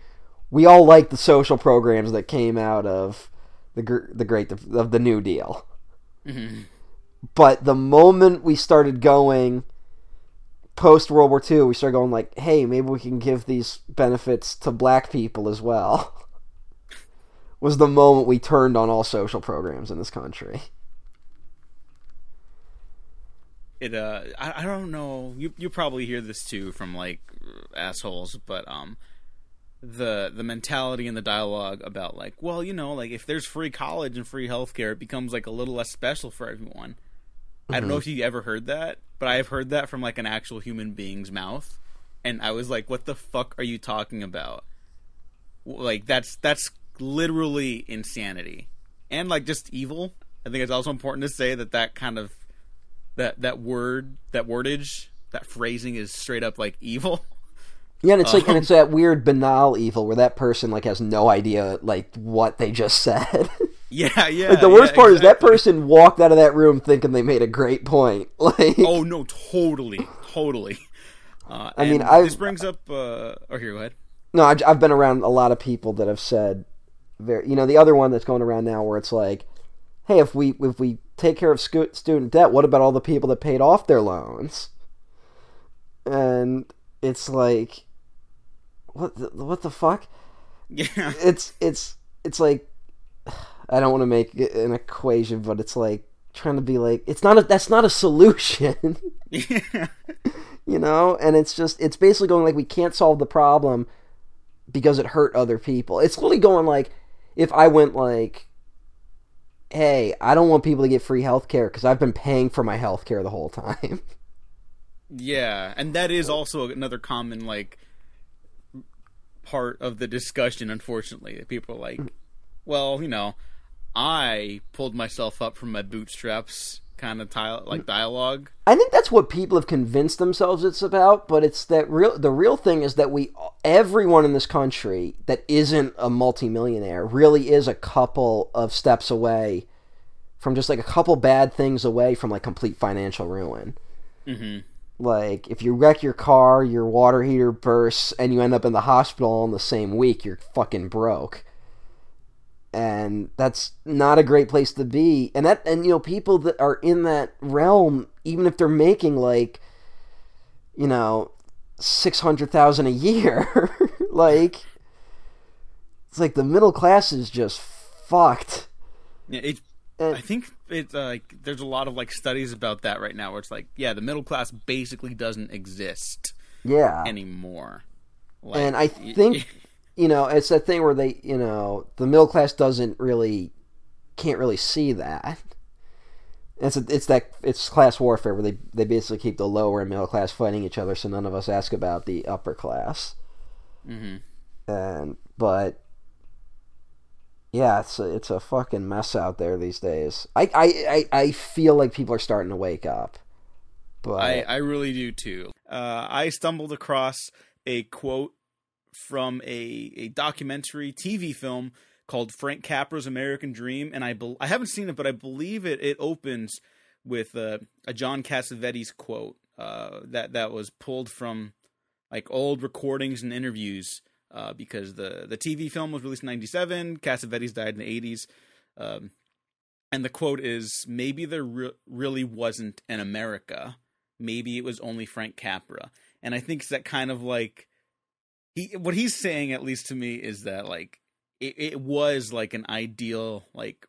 we all like the social programs that came out of the the great of the new deal Mhm. But the moment we started going post World War II, we started going like, hey, maybe we can give these benefits to black people as well. Was the moment we turned on all social programs in this country. It uh I, I don't know. You you probably hear this too from like assholes but um the the mentality and the dialogue about like well you know like if there's free college and free healthcare it becomes like a little less special for everyone. I don't know if you ever heard that but i've heard that from like an actual human being's mouth. And i was like what the fuck are you talking about? Like that's that's literally insanity. And like just evil. I think it's also important to say that that kind of that that word that wordage that phrasing is straight up like evil Yeah, and it's like, and it's that weird banal evil where that person like has no idea like what they just said. yeah yeah like the worst yeah, part is that person walked out of that room thinking they made a great point. Like, oh no totally totally uh, I mean, I've- this brings up uh oh here go ahead no, I've, I've been around a lot of people that have said, very, you know, the other one that's going around now where it's like, hey, if we if we take care of scu- student debt, what about all the people that paid off their loans? And it's like, what the, what the fuck? yeah it's it's it's like I don't want to make an equation, but it's like trying to be like it's not a that's not a solution, yeah you know. And it's just it's basically going like we can't solve the problem because it hurt other people. It's literally going like if I went like, hey, I don't want people to get free health care because I've been paying for my health care the whole time. Yeah, and that is also another common like part of the discussion. Unfortunately, that people are like, mm. "Well, you know, I pulled myself up from my bootstraps," kind of tile like dialogue. I think that's what people have convinced themselves it's about, but it's that real the real thing is that we everyone in this country that isn't a multimillionaire really is a couple of steps away from just like a couple bad things away from like complete financial ruin. hmm Like if you wreck your car, your water heater bursts and you end up in the hospital in the same week, you're fucking broke. And that's not a great place to be. And that and you know people that are in that realm even if they're making like you know 600,000 a year, like it's like the middle class is just fucked. Yeah, it, And- I think it's uh, like there's a lot of like studies about that right now, where it's like, yeah, the middle class basically doesn't exist Yeah. anymore. Like, and I think you know it's that thing where they you know the middle class doesn't really can't really see that it's a, it's that it's class warfare where they they basically keep the lower and middle class fighting each other so none of us ask about the upper class Mhm. and but yeah it's a, it's a fucking mess out there these days I, I I I feel like people are starting to wake up but I, I really do too. Uh, I stumbled across a quote from a, a documentary TV film called Frank Capra's American Dream, and I bel I haven't seen it, but I believe it it opens with uh, a John Cassavetes quote uh, that that was pulled from like old recordings and interviews uh, because the the TV film was released in '97. Cassavetes died in the '80s. Um, and the quote is maybe there re- really wasn't an America. Maybe it was only Frank Capra. And I think it's that kind of like he what he's saying at least to me is that like it, it was like an ideal like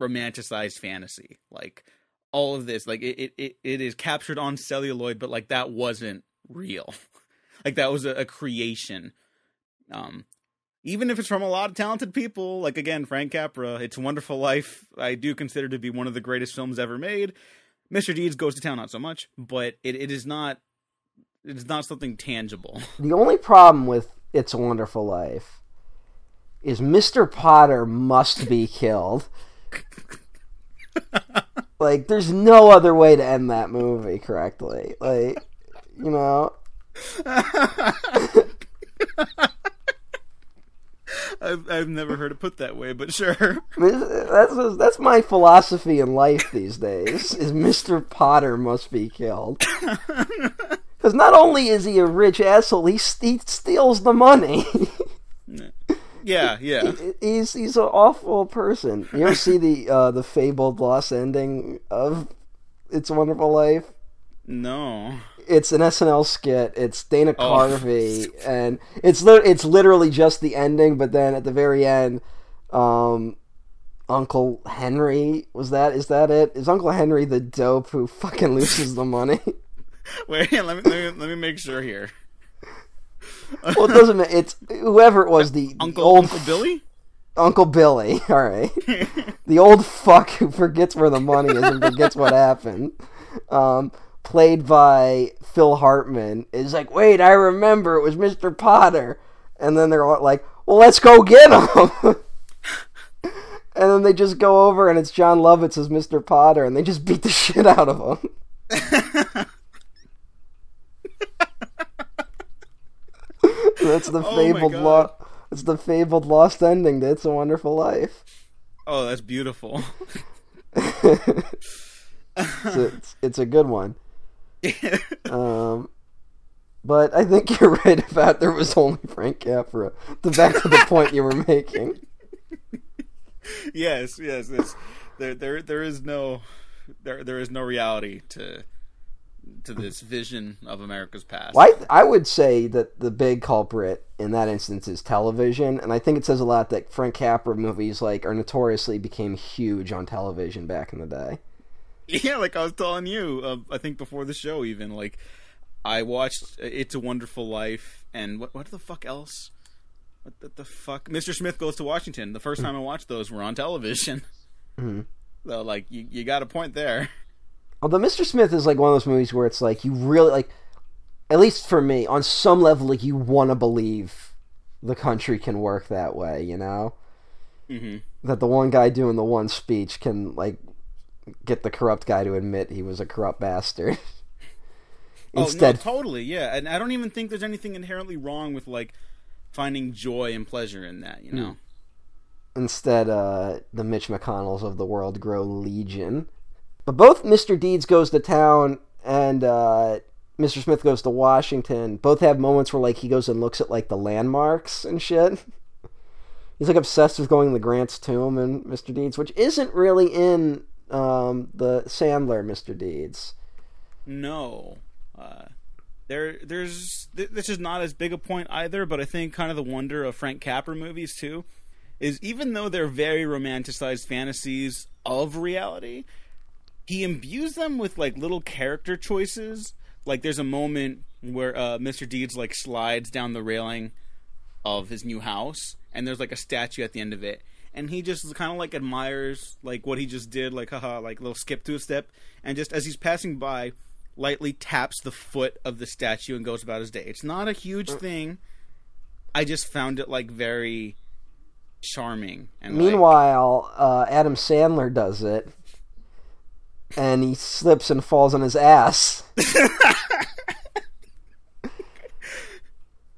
romanticized fantasy. Like all of this like it, it, it, is captured on celluloid but like that wasn't real. like that was a, a creation. Um even if it's from a lot of talented people, like again, Frank Capra, It's a Wonderful Life, I do consider to be one of the greatest films ever made. Mr. Deeds Goes to Town, not so much, but it, it is not it is not something tangible. The only problem with It's a Wonderful Life is Mr. Potter must be killed. like, there's no other way to end that movie correctly. Like, you know, I've I've never heard it put that way, but sure. that's that's my philosophy in life these days. Is Mr. Potter must be killed? Because not only is he a rich asshole, he, he steals the money. Yeah, yeah. he's he's an awful person. You ever see the uh, the fabled lost ending of It's a Wonderful Life? No. It's an SNL skit. It's Dana Oh. Carvey, and it's li- it's literally just the ending. But then at the very end, um, Uncle Henry was that? Is that it? Is Uncle Henry the dope who fucking loses the money? Wait, let me let me, let me make sure here. well, it doesn't. ma- It's whoever it was. The, the Uncle old Uncle Billy. Uncle Billy. All right. the old fuck who forgets where the money is and forgets what happened, um, played by Phil Hartman, is like, wait, I remember it was Mr. Potter, and then they're all like, well, let's go get him. and then they just go over, and it's Jon Lovitz as Mr. Potter, and they just beat the shit out of him. That's the Oh fabled lo- It's the fabled lost ending to It's a Wonderful Life. Oh, that's beautiful. it's, a, it's, it's a good one. Um, but I think you're right about there was only Frank Capra. The back to the point you were making. yes, yes, yes. There, there, there is no, there, there is no reality to, to this vision of America's past. Well, I, I would say that the big culprit in that instance is television, and I think it says a lot that Frank Capra movies like are notoriously became huge on television back in the day. Yeah, like I was telling you, uh, I think before the show, even like I watched "It's a Wonderful Life" and what, what the fuck else? What the, the fuck? Mr. Smith Goes to Washington. The first time I watched those were on television. Mhm. So like you, you got a point there. Although Mr. Smith is like one of those movies where it's like you really like, at least for me, on some level, like you want to believe the country can work that way. You know. hmm that the one guy doing the one speech can like get the corrupt guy to admit he was a corrupt bastard. Instead, oh, no, totally, yeah. And I don't even think there's anything inherently wrong with like finding joy and pleasure in that. You know. instead, uh, the Mitch McConnells of the world grow legion. But both Mr. Deeds goes to town and uh, Mr. Smith goes to Washington. Both have moments where like he goes and looks at like the landmarks and shit. He's like obsessed with going to Grant's tomb and Mr. Deeds, which isn't really in um, the Sandler Mr. Deeds. No. Uh, there, there's th- this is not as big a point either, but I think kind of the wonder of Frank Capra movies too is even though they're very romanticized fantasies of reality, he imbues them with like little character choices. Like there's a moment where uh, Mr. Deeds like slides down the railing of his new house, and there's like a statue at the end of it. And he just kind of like admires like what he just did, like haha, like little skip to a step, and just as he's passing by, lightly taps the foot of the statue and goes about his day. It's not a huge thing. I just found it like very charming. And like- Meanwhile, uh, Adam Sandler does it, and he slips and falls on his ass.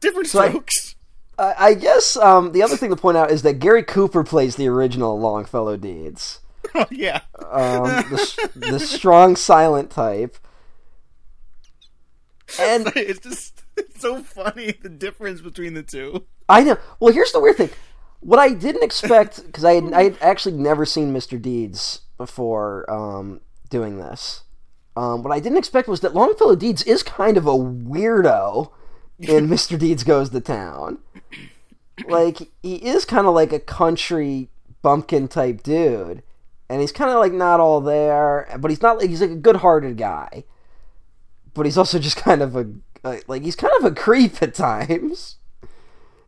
different So I- strokes. I, I guess um, the other thing to point out is that Gary Cooper plays the original Longfellow Deeds, oh yeah. um, the, the strong, silent type. And it's just it's so funny the difference between the two. I know. Well, here's the weird thing. What I didn't expect, because I had, I had actually never seen Mr. Deeds before um, doing this. Um, what I didn't expect was that Longfellow Deeds is kind of a weirdo in Mr. Deeds Goes to Town. Like, he is kind of like a country bumpkin type dude. And he's kind of like not all there, but he's not like he's like a good hearted guy. But he's also just kind of a like he's kind of a creep at times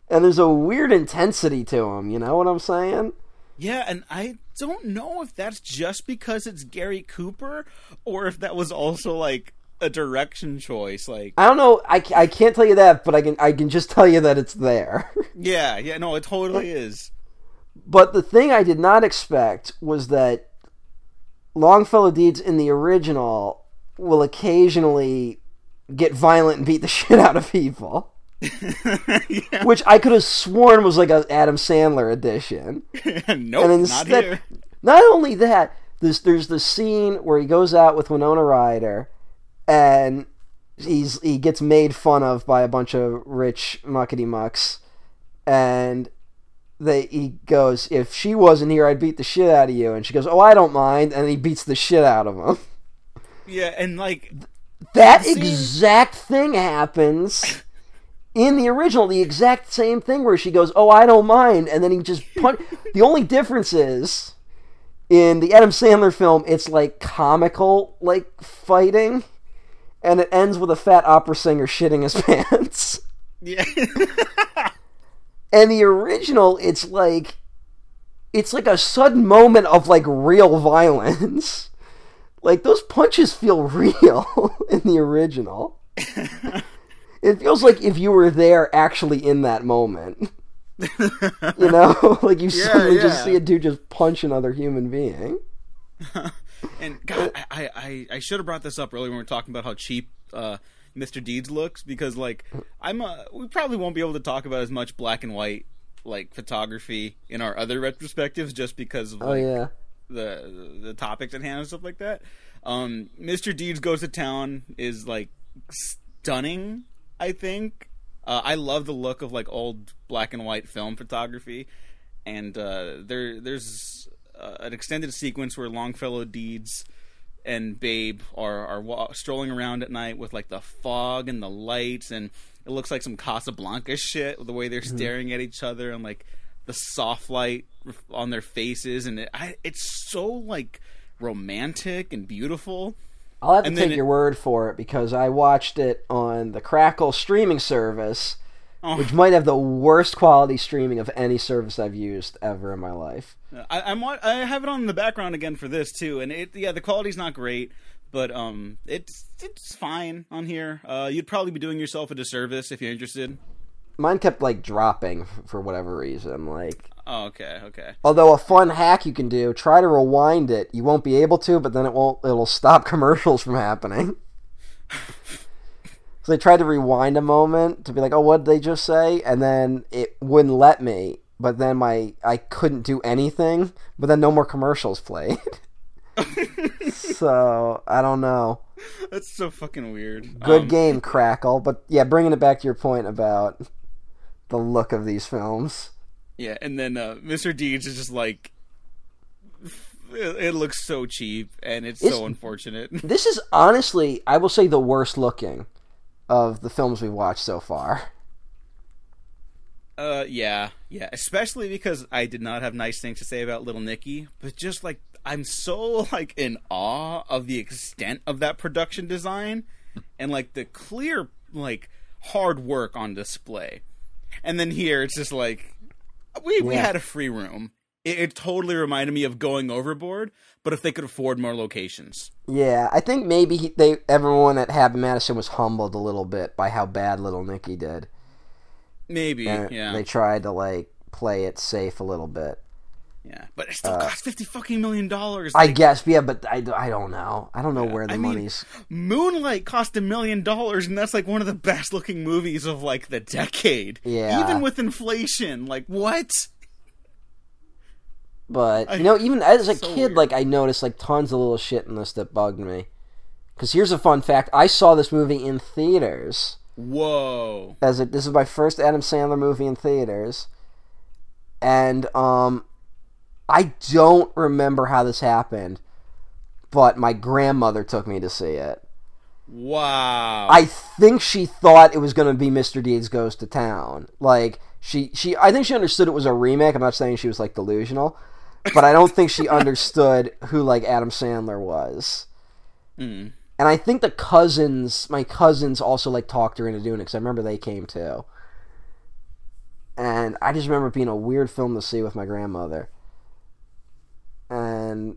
and there's a weird intensity to him. You know what I'm saying? Yeah, and I don't know if that's just because it's Gary Cooper or if that was also like a direction choice. Like, I don't know. I, I can't tell you that, but I can I can just tell you that it's there. yeah, yeah, no, it totally is. but the thing I did not expect was that Longfellow Deeds in the original will occasionally get violent and beat the shit out of people. yeah. Which I could have sworn was like a Adam Sandler edition. nope, and not here. not only that, there's there's the scene where he goes out with Winona Ryder, and he's he gets made fun of by a bunch of rich muckety mucks, and they he goes, if she wasn't here, I'd beat the shit out of you, and she goes, oh, I don't mind, and he beats the shit out of him. Yeah, and like That exact thing happens in the original. The exact same thing where she goes, "Oh, I don't mind," and then he just punch. the only difference is in the Adam Sandler film, it's like comical, like fighting, and it ends with a fat opera singer shitting his pants. yeah. And the original, it's like it's like a sudden moment of like real violence. Like those punches feel real in the original. It feels like if you were there actually in that moment. You know? like you Yeah, suddenly just see a dude just punch another human being. And God, I, I, I should have brought this up earlier when we were talking about how cheap uh, Mr. Deeds looks because like I'm uh, we probably won't be able to talk about as much black and white like photography in our other retrospectives just because of Oh like yeah. the the topics at hand and stuff like that. Um, Mr. Deeds goes to town is like stunning. I think uh, I love the look of like old black and white film photography, and uh, there there's uh, an extended sequence where Longfellow Deeds and Babe are are wa- strolling around at night with like the fog and the lights, and it looks like some Casablanca shit. The way they're staring at each other and like the soft light on their faces, and it, I, it's so like romantic and beautiful. I'll have to take it- your word for it because I watched it on the Crackle streaming service, Oh. which might have the worst quality streaming of any service I've used ever in my life. I, I'm I have it on in the background again for this too, and it yeah the quality's not great, but um it's it's fine on here. Uh, you'd probably be doing yourself a disservice if you're interested. Mine kept like dropping for whatever reason. Like, Oh okay okay although a fun hack you can do, try to rewind it. You won't be able to, but then it won't. It'll stop commercials from happening. so I tried to rewind a moment to be like, "Oh, what did they just say?" And then it wouldn't let me. But then my I couldn't do anything. But then no more commercials played. so I don't know. that's so fucking weird. Good Um, game, Crackle. But yeah, bringing it back to your point about the look of these films. Yeah, and then uh, Mr. Deeds is just like. It, it looks so cheap, and it's, It's- so unfortunate. This is honestly, I will say, the worst looking of the films we've watched so far. Uh, yeah, yeah. Especially because I did not have nice things to say about Little Nicky, but just like I'm so like in awe of the extent of that production design, and like the clear like hard work on display. And then here it's just like we we Yeah. had a free room. It, it totally reminded me of Going Overboard, but if they could afford more locations. Yeah, I think maybe he, they everyone at Happy Madison was humbled a little bit by how bad Little Nicky did. Maybe, And yeah, They tried to like play it safe a little bit. Yeah. But it still costs fifty fucking million dollars. uh, I guess, yeah, but I, I don't know. I don't know where the I mean, money's. Moonlight cost a million dollars, and that's like one of the best looking movies of like the decade. Yeah. Even with inflation, like what? But I- you know, even as a so kid, weird. like I noticed like tons of little shit in this that bugged me. Because here's a fun fact: I saw this movie in theaters. Whoa. as a, this is my first Adam Sandler movie in theaters, and um, I don't remember how this happened, but my grandmother took me to see it. Wow. I think she thought it was going to be Mr. Deeds Goes to Town. Like she, she, I think she understood it was a remake. I'm not saying she was like delusional, but I don't think she understood who like Adam Sandler was. Mm. And I think the cousins, my cousins, also like talked her into doing it because I remember they came too. And I just remember it being a weird film to see with my grandmother. And,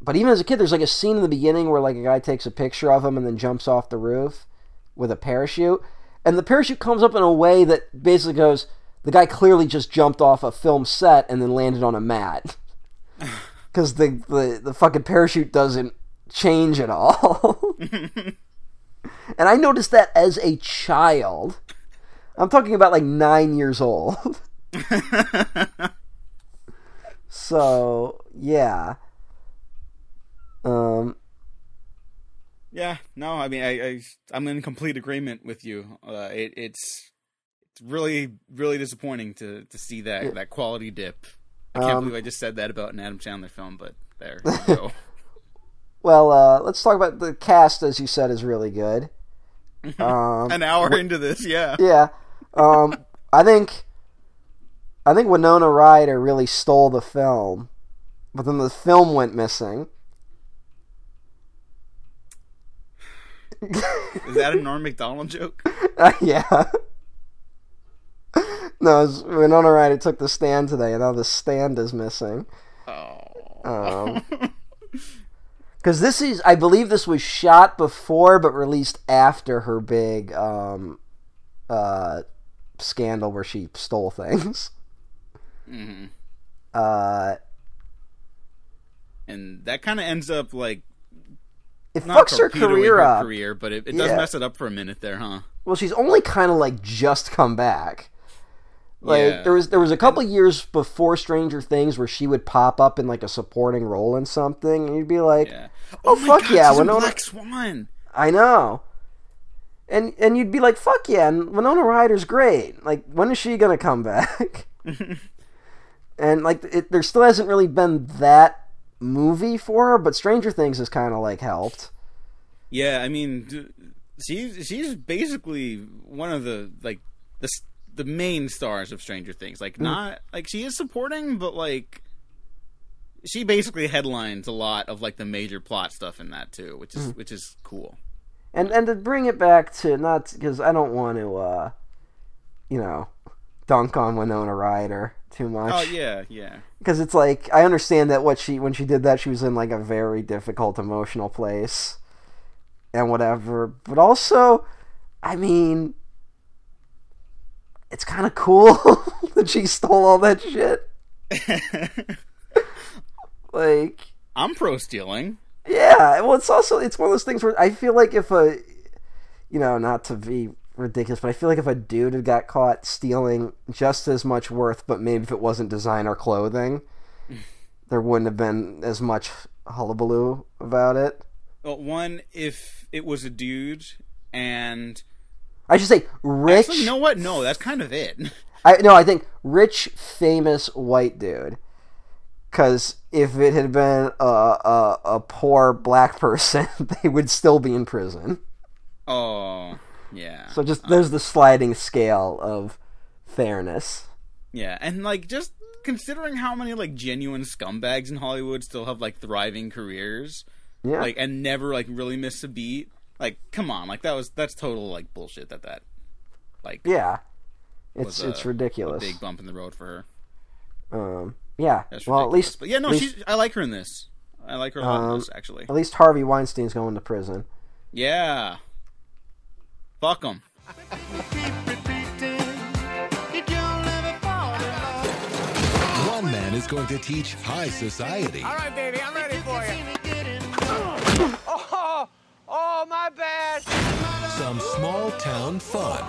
but even as a kid, there's like a scene in the beginning where like a guy takes a picture of him and then jumps off the roof with a parachute, and the parachute comes up in a way that basically goes, the guy clearly just jumped off a film set and then landed on a mat. Because the, the the fucking parachute doesn't change at all. and I noticed that as a child. I'm talking about like nine years old. so yeah. Um. Yeah. No. I mean, I, I I'm in complete agreement with you. Uh, it, it's it's really really disappointing to to see that that quality dip. I can't Um, believe I just said that about an Adam Sandler film, but there you go. Well, uh, let's talk about the cast. As you said, is really good. Um, An hour into this, yeah. yeah, um, I think, I think Winona Ryder really stole the film, but then the film went missing. Is that a Norm Macdonald joke? yeah. No, was Winona Ryder took the stand today, and now the stand is missing. Oh. Um, because this is, I believe, this was shot before but released after her big um, uh, scandal where she stole things. Hmm Uh, And that kind of ends up like it fucks her career her up. career, but it, it does Yeah. mess it up for a minute there, huh? Well, she's only kind of like just come back. Like Yeah. there was there was a couple years before Stranger Things where she would pop up in like a supporting role in something, and you'd be like, Yeah. Oh, my fuck God, yeah, Winona- Black Swan. I know. And and you'd be like, fuck yeah, and Winona Ryder's great. Like, when is she gonna come back? and like, it, there still hasn't really been that movie for her, but Stranger Things has kind of like helped. Yeah, I mean, she's she's basically one of the like the the main stars of Stranger Things. Like, not like she is supporting, but like she basically headlines a lot of like the major plot stuff in that too, which is which is cool. And and to bring it back to not because I don't want to, uh, you know, dunk on Winona Ryder too oh, much. Oh yeah, yeah. because it's like I understand that what she when she did that she was in like a very difficult emotional place and whatever, but also, I mean, it's kind of cool that she stole all that shit. Like, I'm pro stealing. yeah, well, it's also it's one of those things where I feel like if a, you know, not to be ridiculous, but I feel like if a dude had got caught stealing just as much worth, but maybe if it wasn't designer clothing, there wouldn't have been as much hullabaloo about it. Well, one, if it was a dude, and I should say rich. actually, you know what? No, that's kind of it. I no, I think rich, famous white dude. Because if it had been a, a a poor black person, they would still be in prison. Oh, yeah. So just there's the sliding scale of fairness. Yeah, and like just considering how many like genuine scumbags in Hollywood still have like thriving careers, Yeah. like and never like really miss a beat. Like, come on, like that was that's total like bullshit. That that like yeah. It's a- it's a ridiculous. big bump in the road for her. Um yeah. That's well, at least but yeah, no, least, she's I like her in this. I like her a lot in Um, this actually. at least Harvey Weinstein's going to prison. Yeah, fuck them. One man is going to teach high society. All right, baby, I'm ready for you. Oh, oh, my bad. Some small town fun.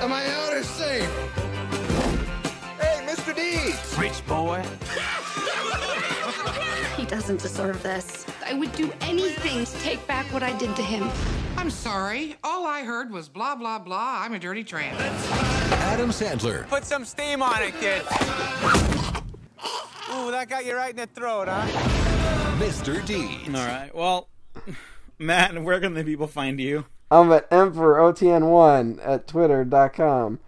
Am I out or safe? Hey, Mr. D! Rich boy. He doesn't deserve this. I would do anything to take back what I did to him. I'm sorry. All I heard was blah, blah, blah. I'm a dirty tramp. Adam Sandler, Put some steam on it, kid. Ooh, that got you right in the throat, huh? Mr. Deeds. All right, well, Matt, where can the people find you? I'm at EmperorOTN1 at twitter.com.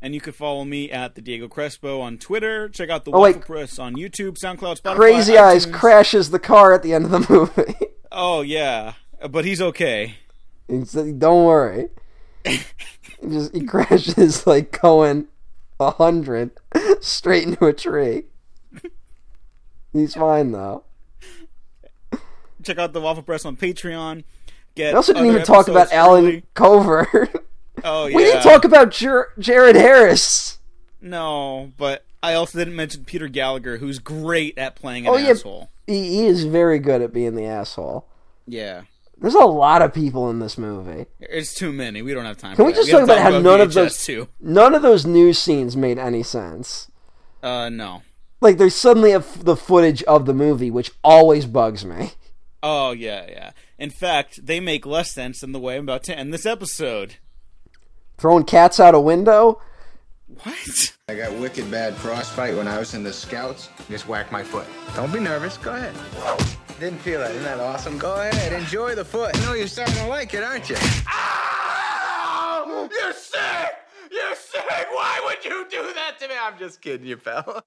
And you can follow me at the Diego Crespo on Twitter. Check out the Oh, wait. Waffle Press on YouTube, SoundCloud, Spotify. Crazy Eyes crashes the car at the end of the movie. Oh yeah, but he's okay. he said, "Don't worry." he just he crashes like going a hundred straight into a tree. He's fine though. Check out the Waffle Press on Patreon. Get also didn't even talk about Alan early. Oh yeah. We didn't talk about Jer- Jared Harris. No, but I also didn't mention Peter Gallagher, who's great at playing an Oh, yeah. asshole. He, is very good at being the asshole. Yeah. There's a lot of people in this movie. It's too many. We don't have time. Can for we that. just have talk about how none of those Too. none of those news scenes made any sense? Uh, no. Like there's suddenly a f the footage of the movie, which always bugs me. Oh yeah, yeah. In fact, they make less sense than the way I'm about to end this episode. Throwing cats out a window. What? I got wicked bad frostbite when I was in the scouts. Just whack my foot. Don't be nervous. Go ahead. Didn't feel it. Isn't that awesome? Go ahead. Enjoy the foot. I know you're starting to like it, aren't you? Ow! You're sick! You're sick! Why would you do that to me? I'm just kidding you, pal.